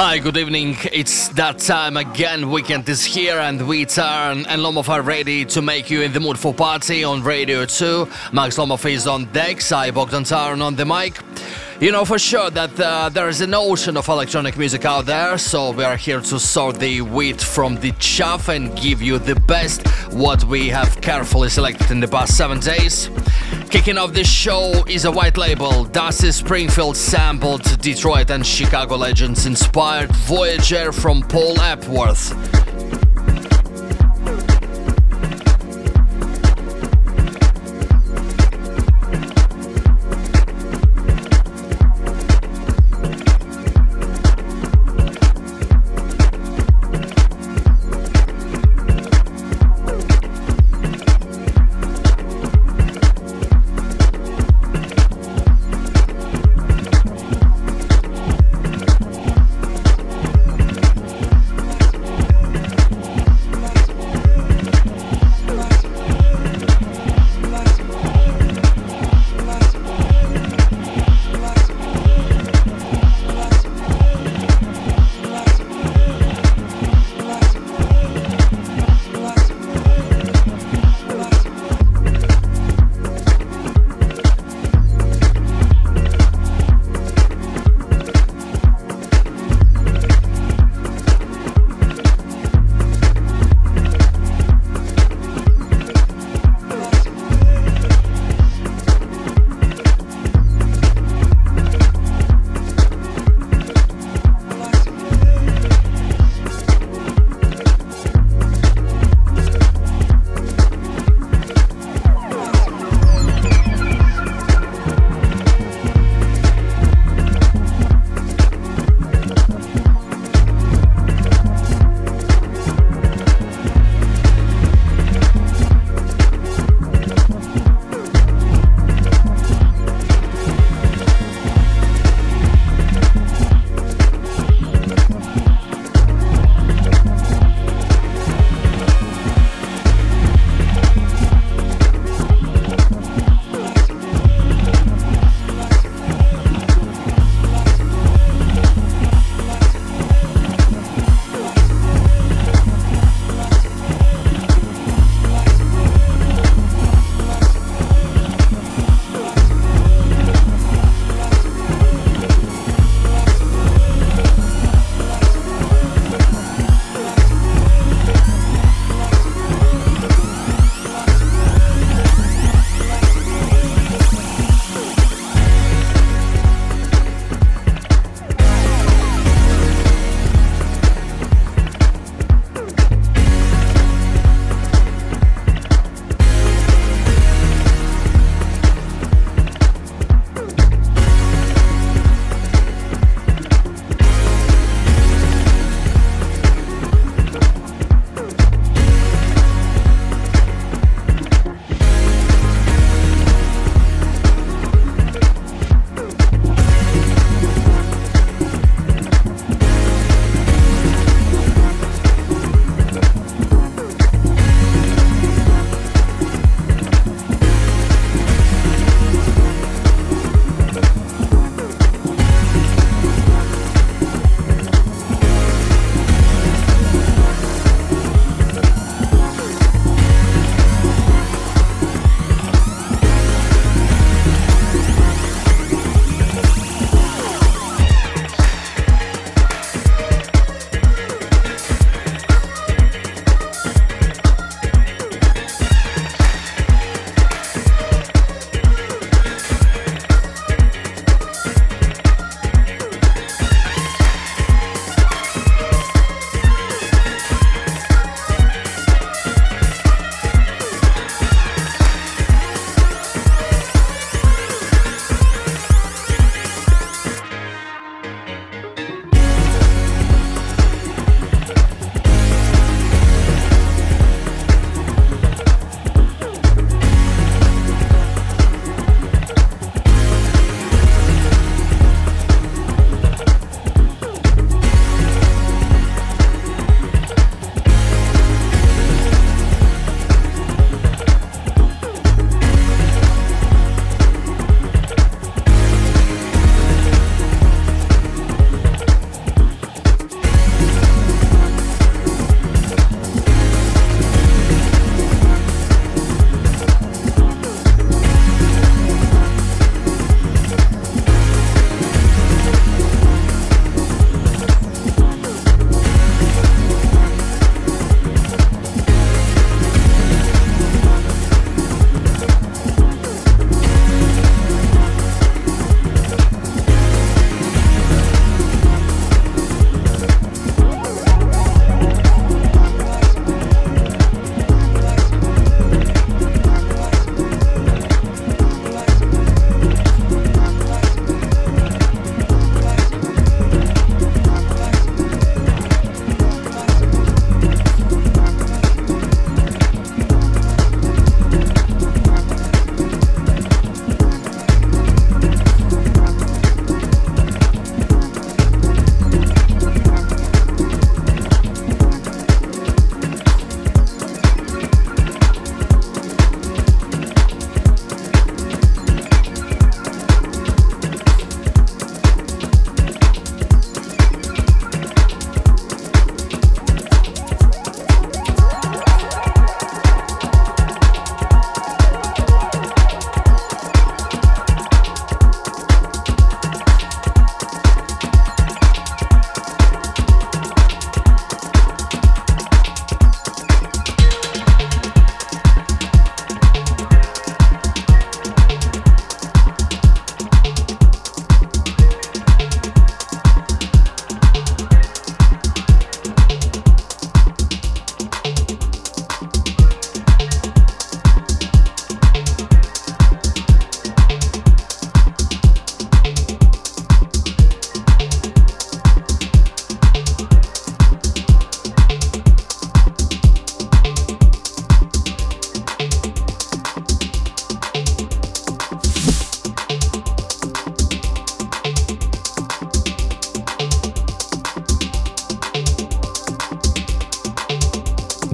Hi, good evening. It's that time again. Weekend is here and we turn and Lomov are ready to make you in the mood for party on Radio 2. Max Lomov is on decks, I Bogdan Taran on the mic. You know for sure that uh, there is an ocean of electronic music out there, so we are here to sort the wheat from the chaff and give you the best what we have carefully selected in the past seven days. Kicking off this show is a white label, Dusty Springfield sampled Detroit and Chicago legends inspired Voyager from Paul Epworth.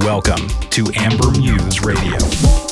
Welcome to Amber Muse Radio.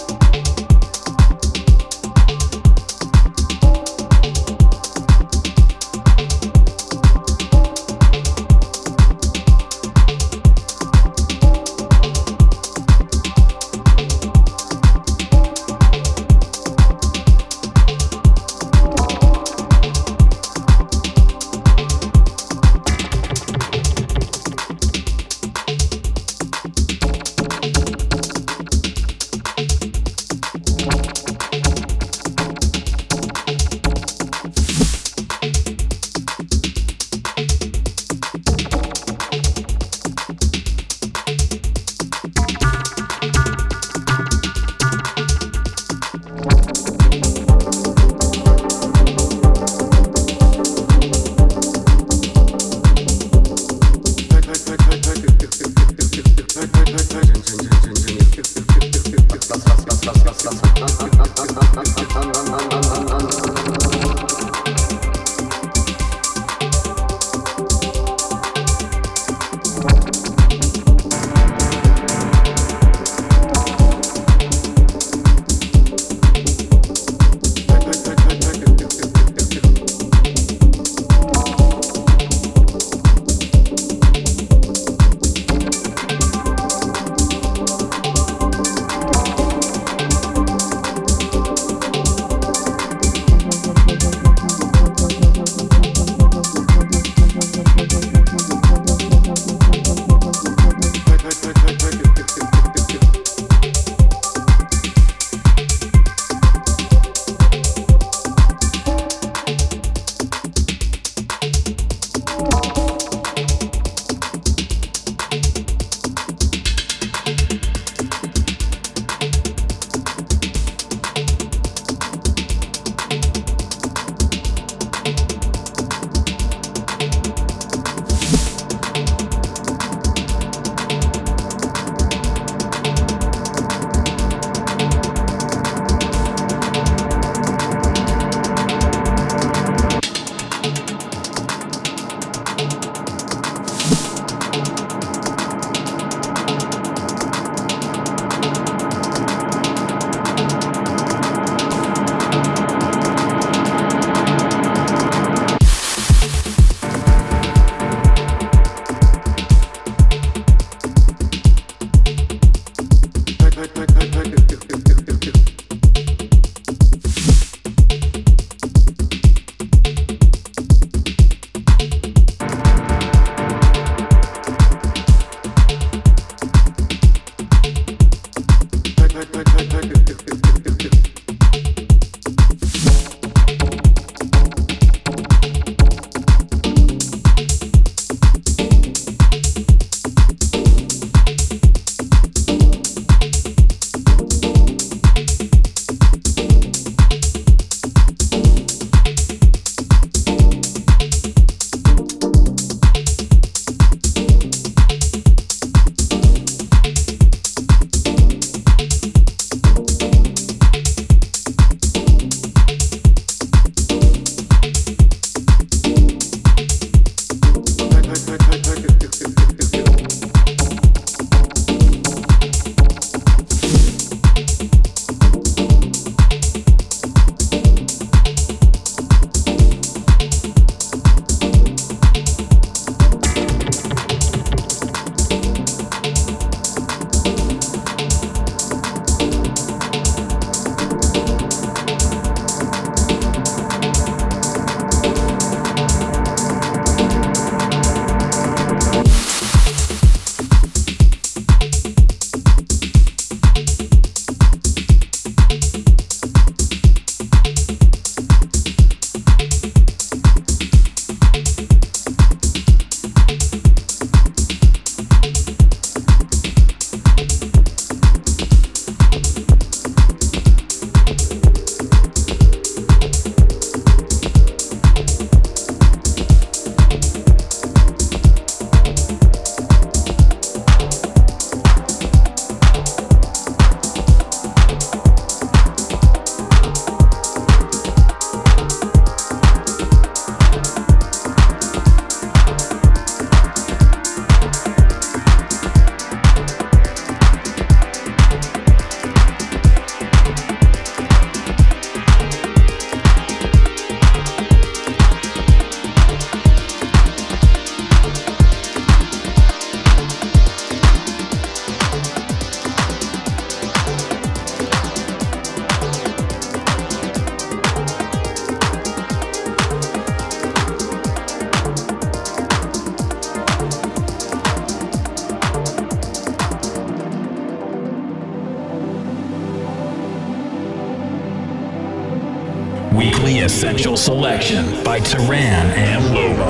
Essential Selection by Turan and Lomov.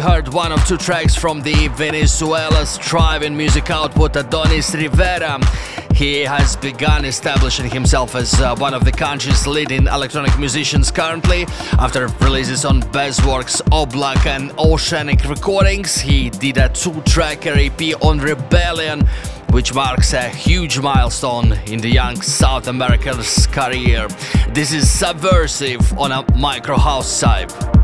One of two tracks from the Venezuela's thriving music output Adonis Rivera. He has begun establishing himself as uh, one of the country's leading electronic musicians currently. After releases on Bezworks, Oblak, and Oceanic Recordings, he did a two tracker EP on Rebellion, which marks a huge milestone in the young South American's career. This is Subversive on a micro house type.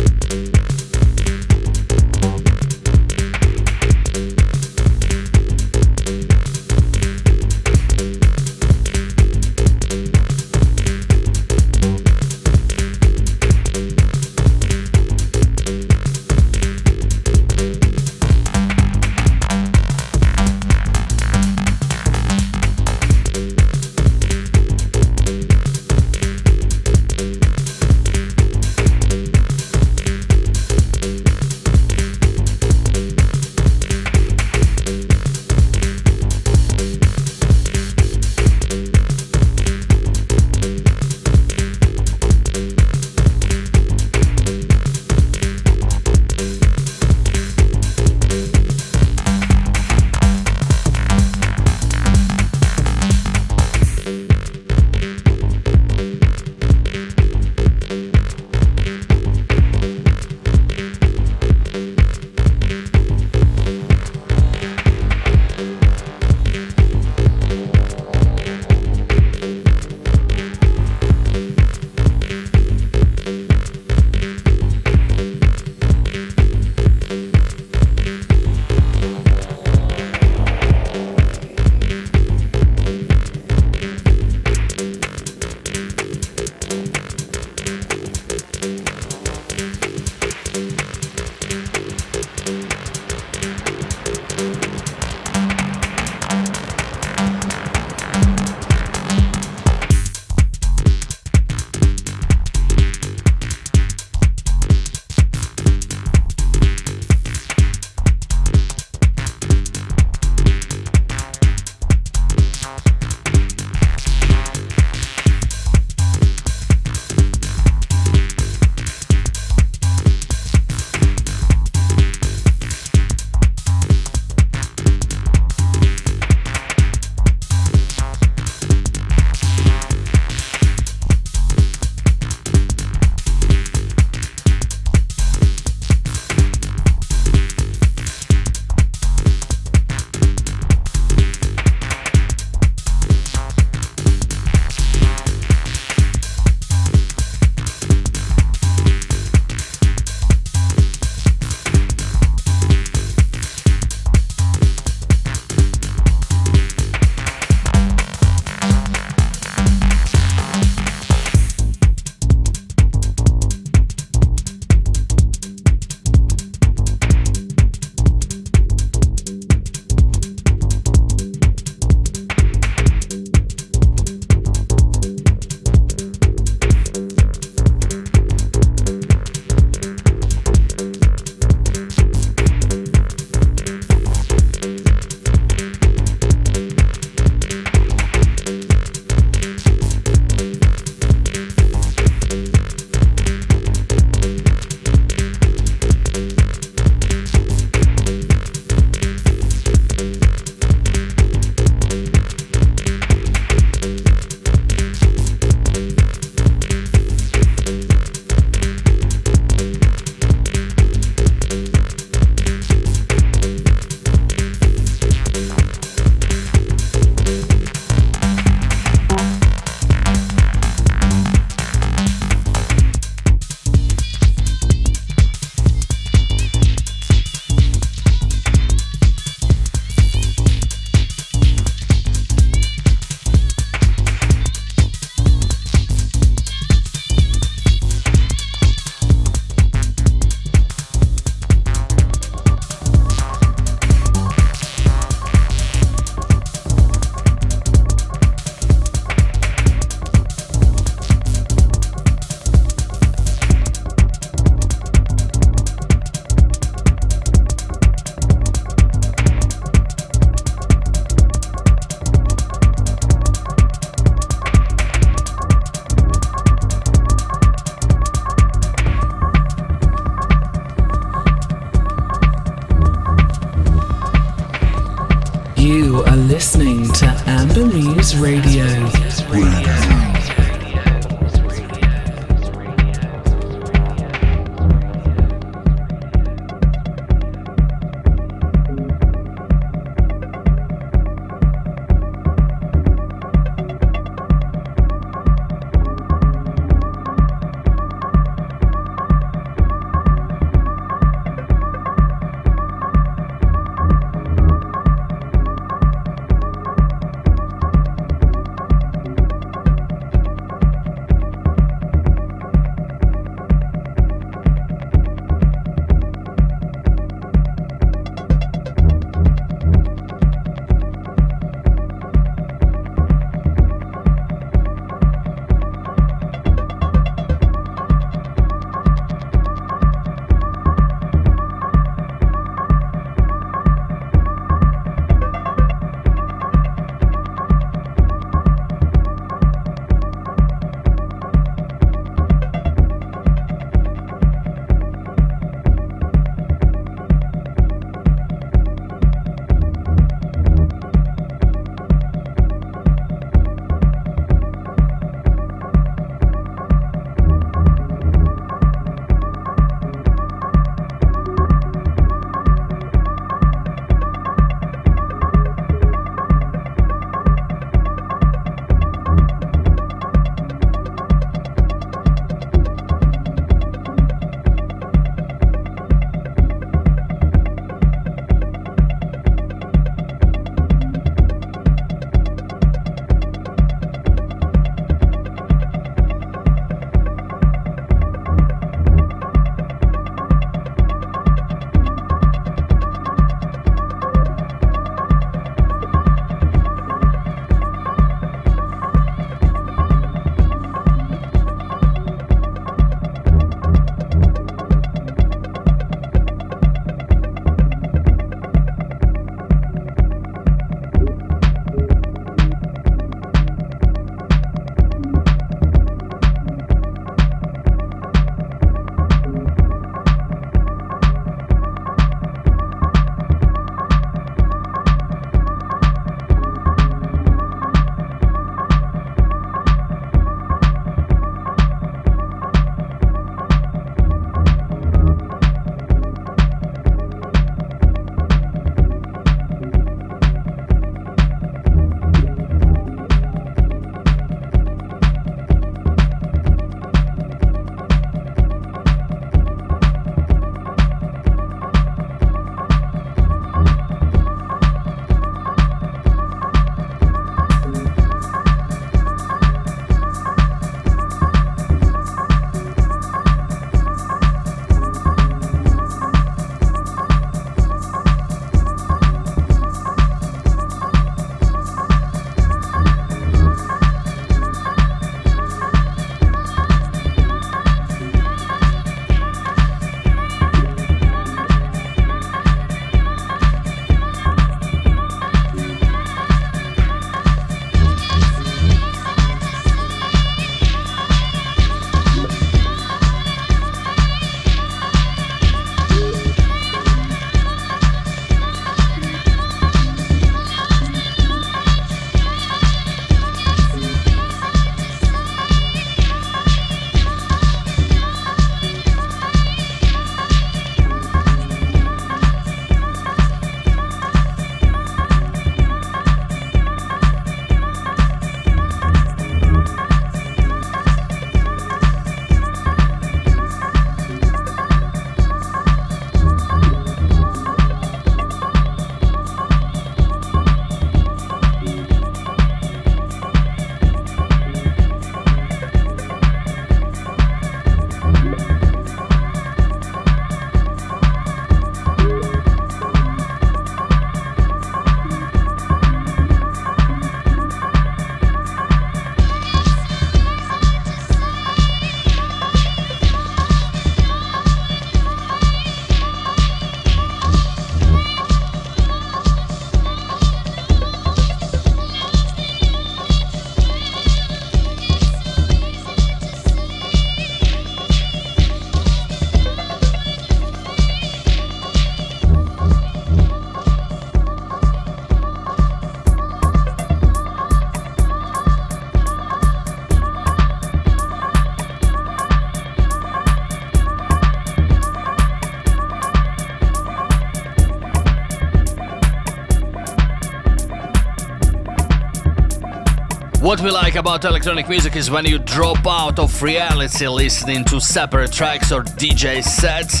What we like about electronic music is when you drop out of reality listening to separate tracks or DJ sets.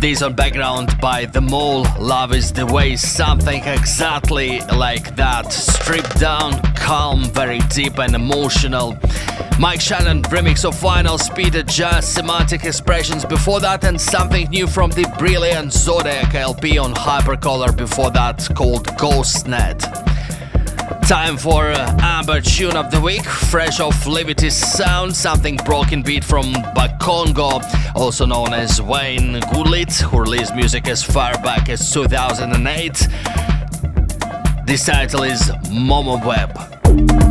These on background by The Mole, Love is the Way, something exactly like that. Stripped down, calm, very deep and emotional. Mike Shannon remix of Final Speed Jazz Semantic Expressions before that, and something new from the brilliant Zodiac LP on Hypercolour before that called Ghostnet. Time for uh, Amber Tune of the Week, fresh off Liberty's Sound, something broken beat from Bakongo, also known as Wayne Gulit, who released music as far back as 2008. This title is Momo Web.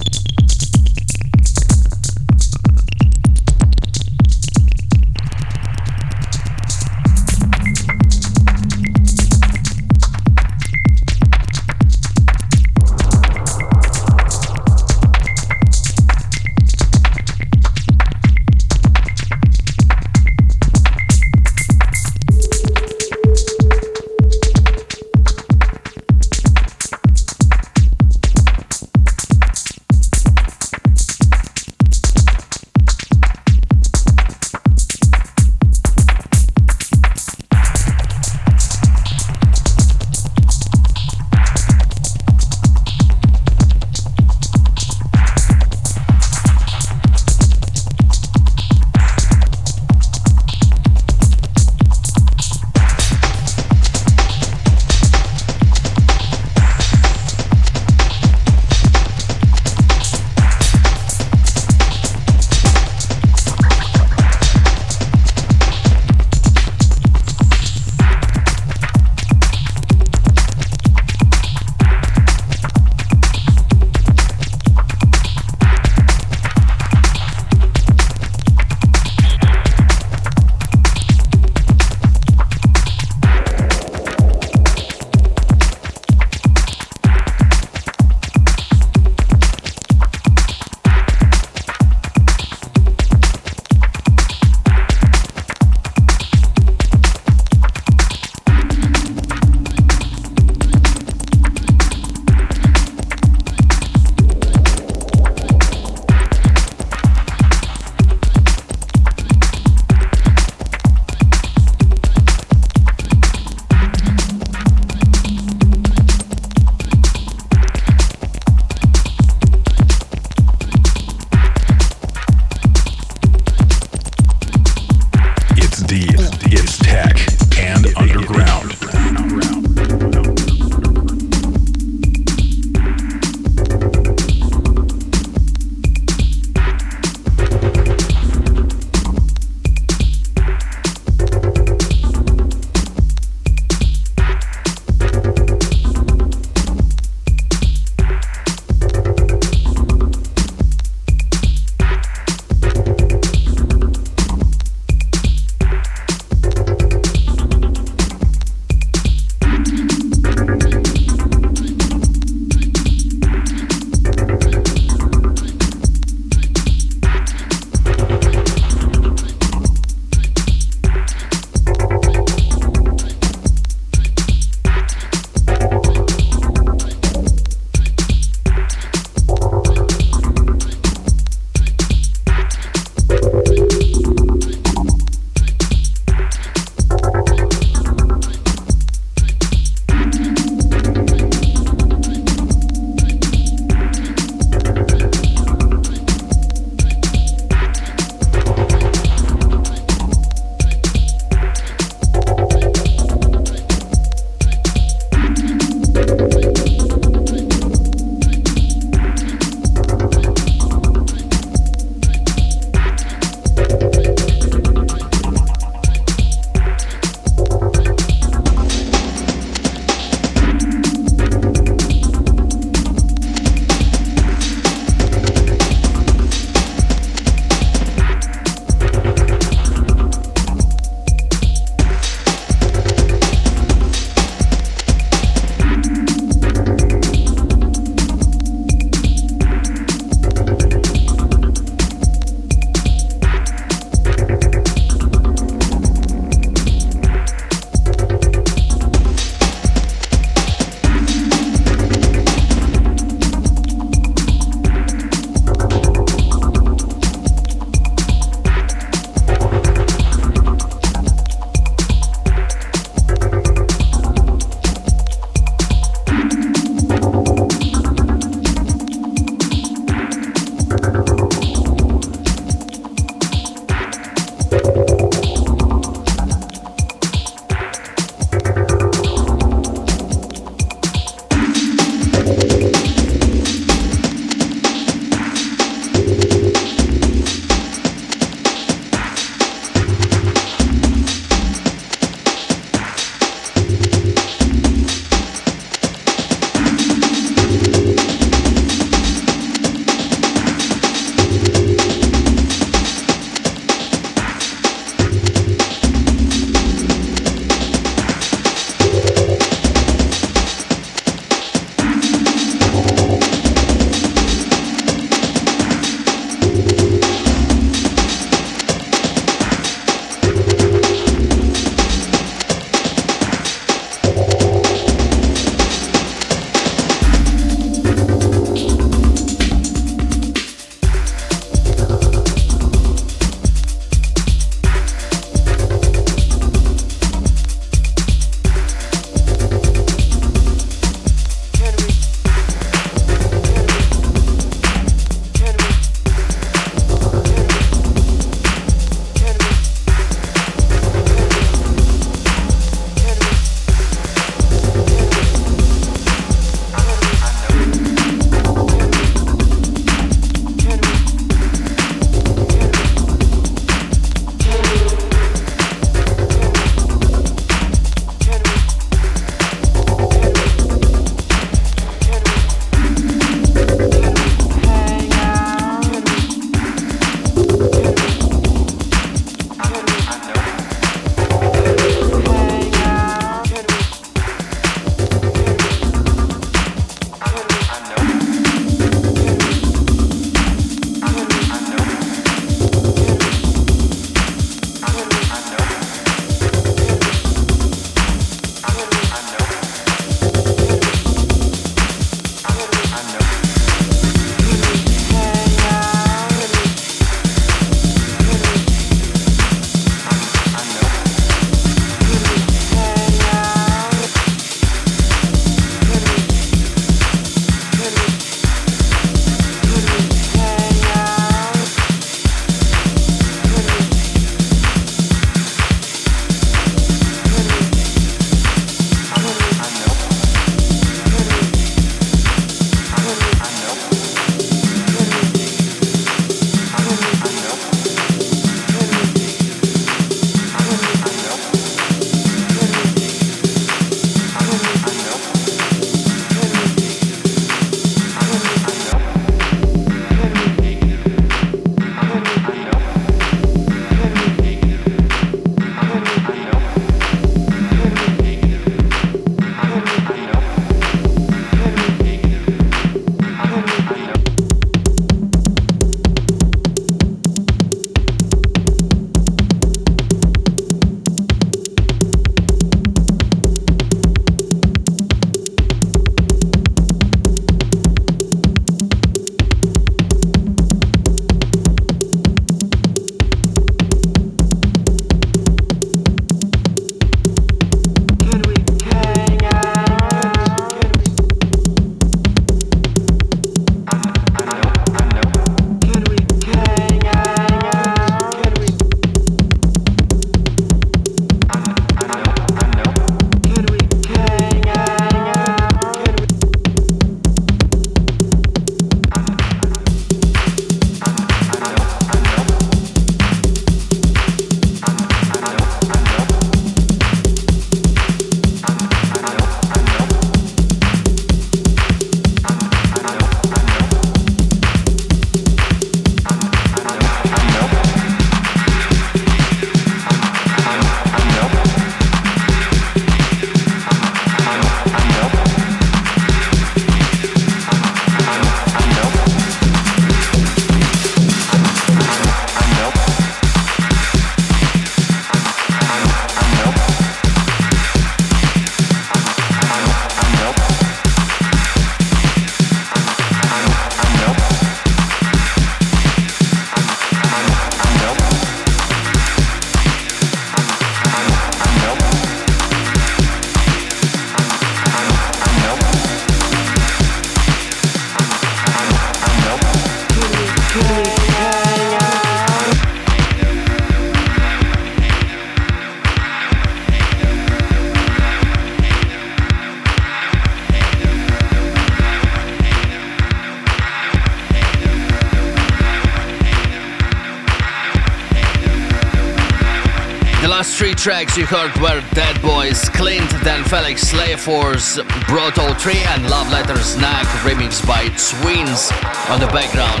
Tracks you heard were Dead Boys, Clint, then Felix Slave Force, Broto 3 and Love Letters Knack remixed by Twins on the background.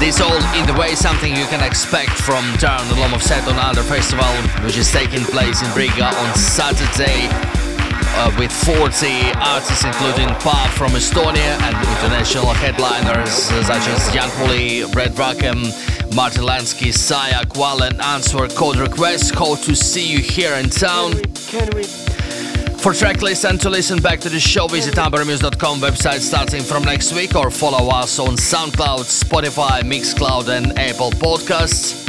This all in the way something you can expect from the Lomov Set on Other Festival, which is taking place in Riga on Saturday. Uh, with 40 artists including Pop from Estonia and international headliners such as Jan Red Rack'em, Martin Lansky, Saya, Qual and Answer Code Request. Hope to see you here in town. Can we? For tracklist and to listen back to the show, visit ambermuse.com website starting from next week or follow us on SoundCloud, Spotify, Mixcloud and Apple Podcasts.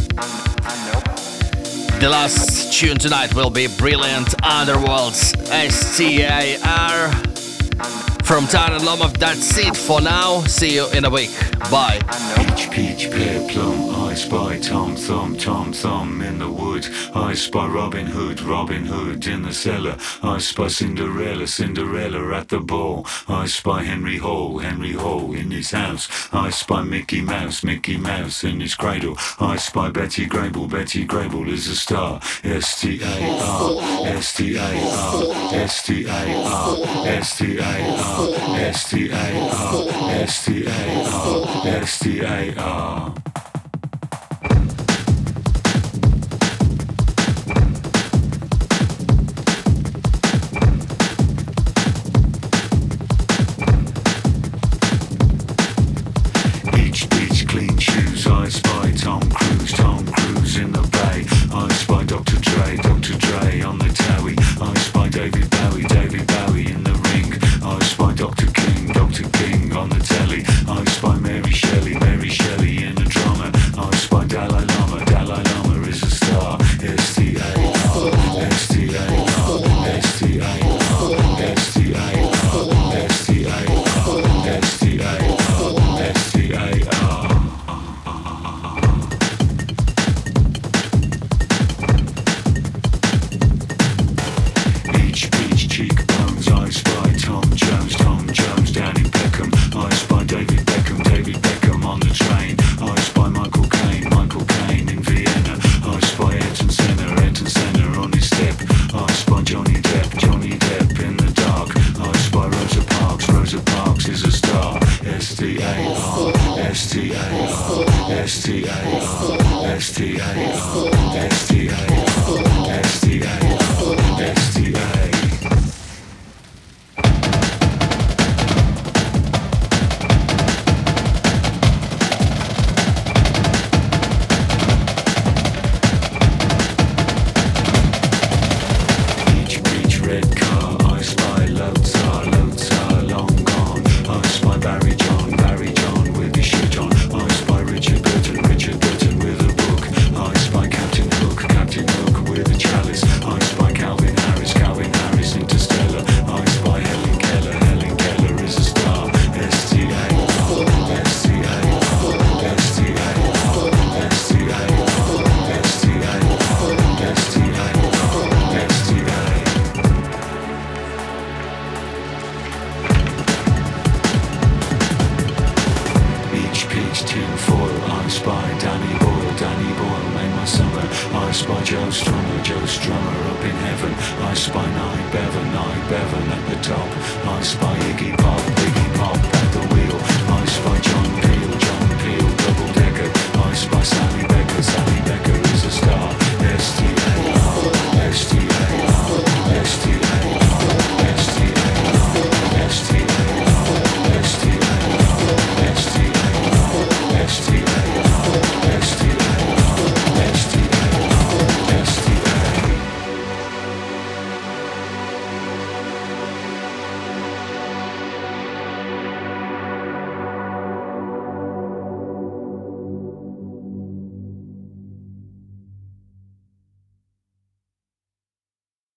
The last tune tonight will be Brilliant Underworld's STAR. From and Lomov, that's it for now. See you in a week. Bye. Peach, peach, pear, plum, I spy Tom Thumb, Tom Thumb in the wood. I spy Robin Hood, Robin Hood in the cellar. I spy Cinderella, Cinderella at the ball. I spy Henry Hole, Henry Hole in his house. I spy Mickey Mouse, Mickey Mouse in his cradle. I spy Betty Grable, Betty Grable is a star. S T A R, S T A R, S T A R, S T A R, S T A R, S-T-A-R, S-T-A-R, S-T-A-R, S-T-A-R,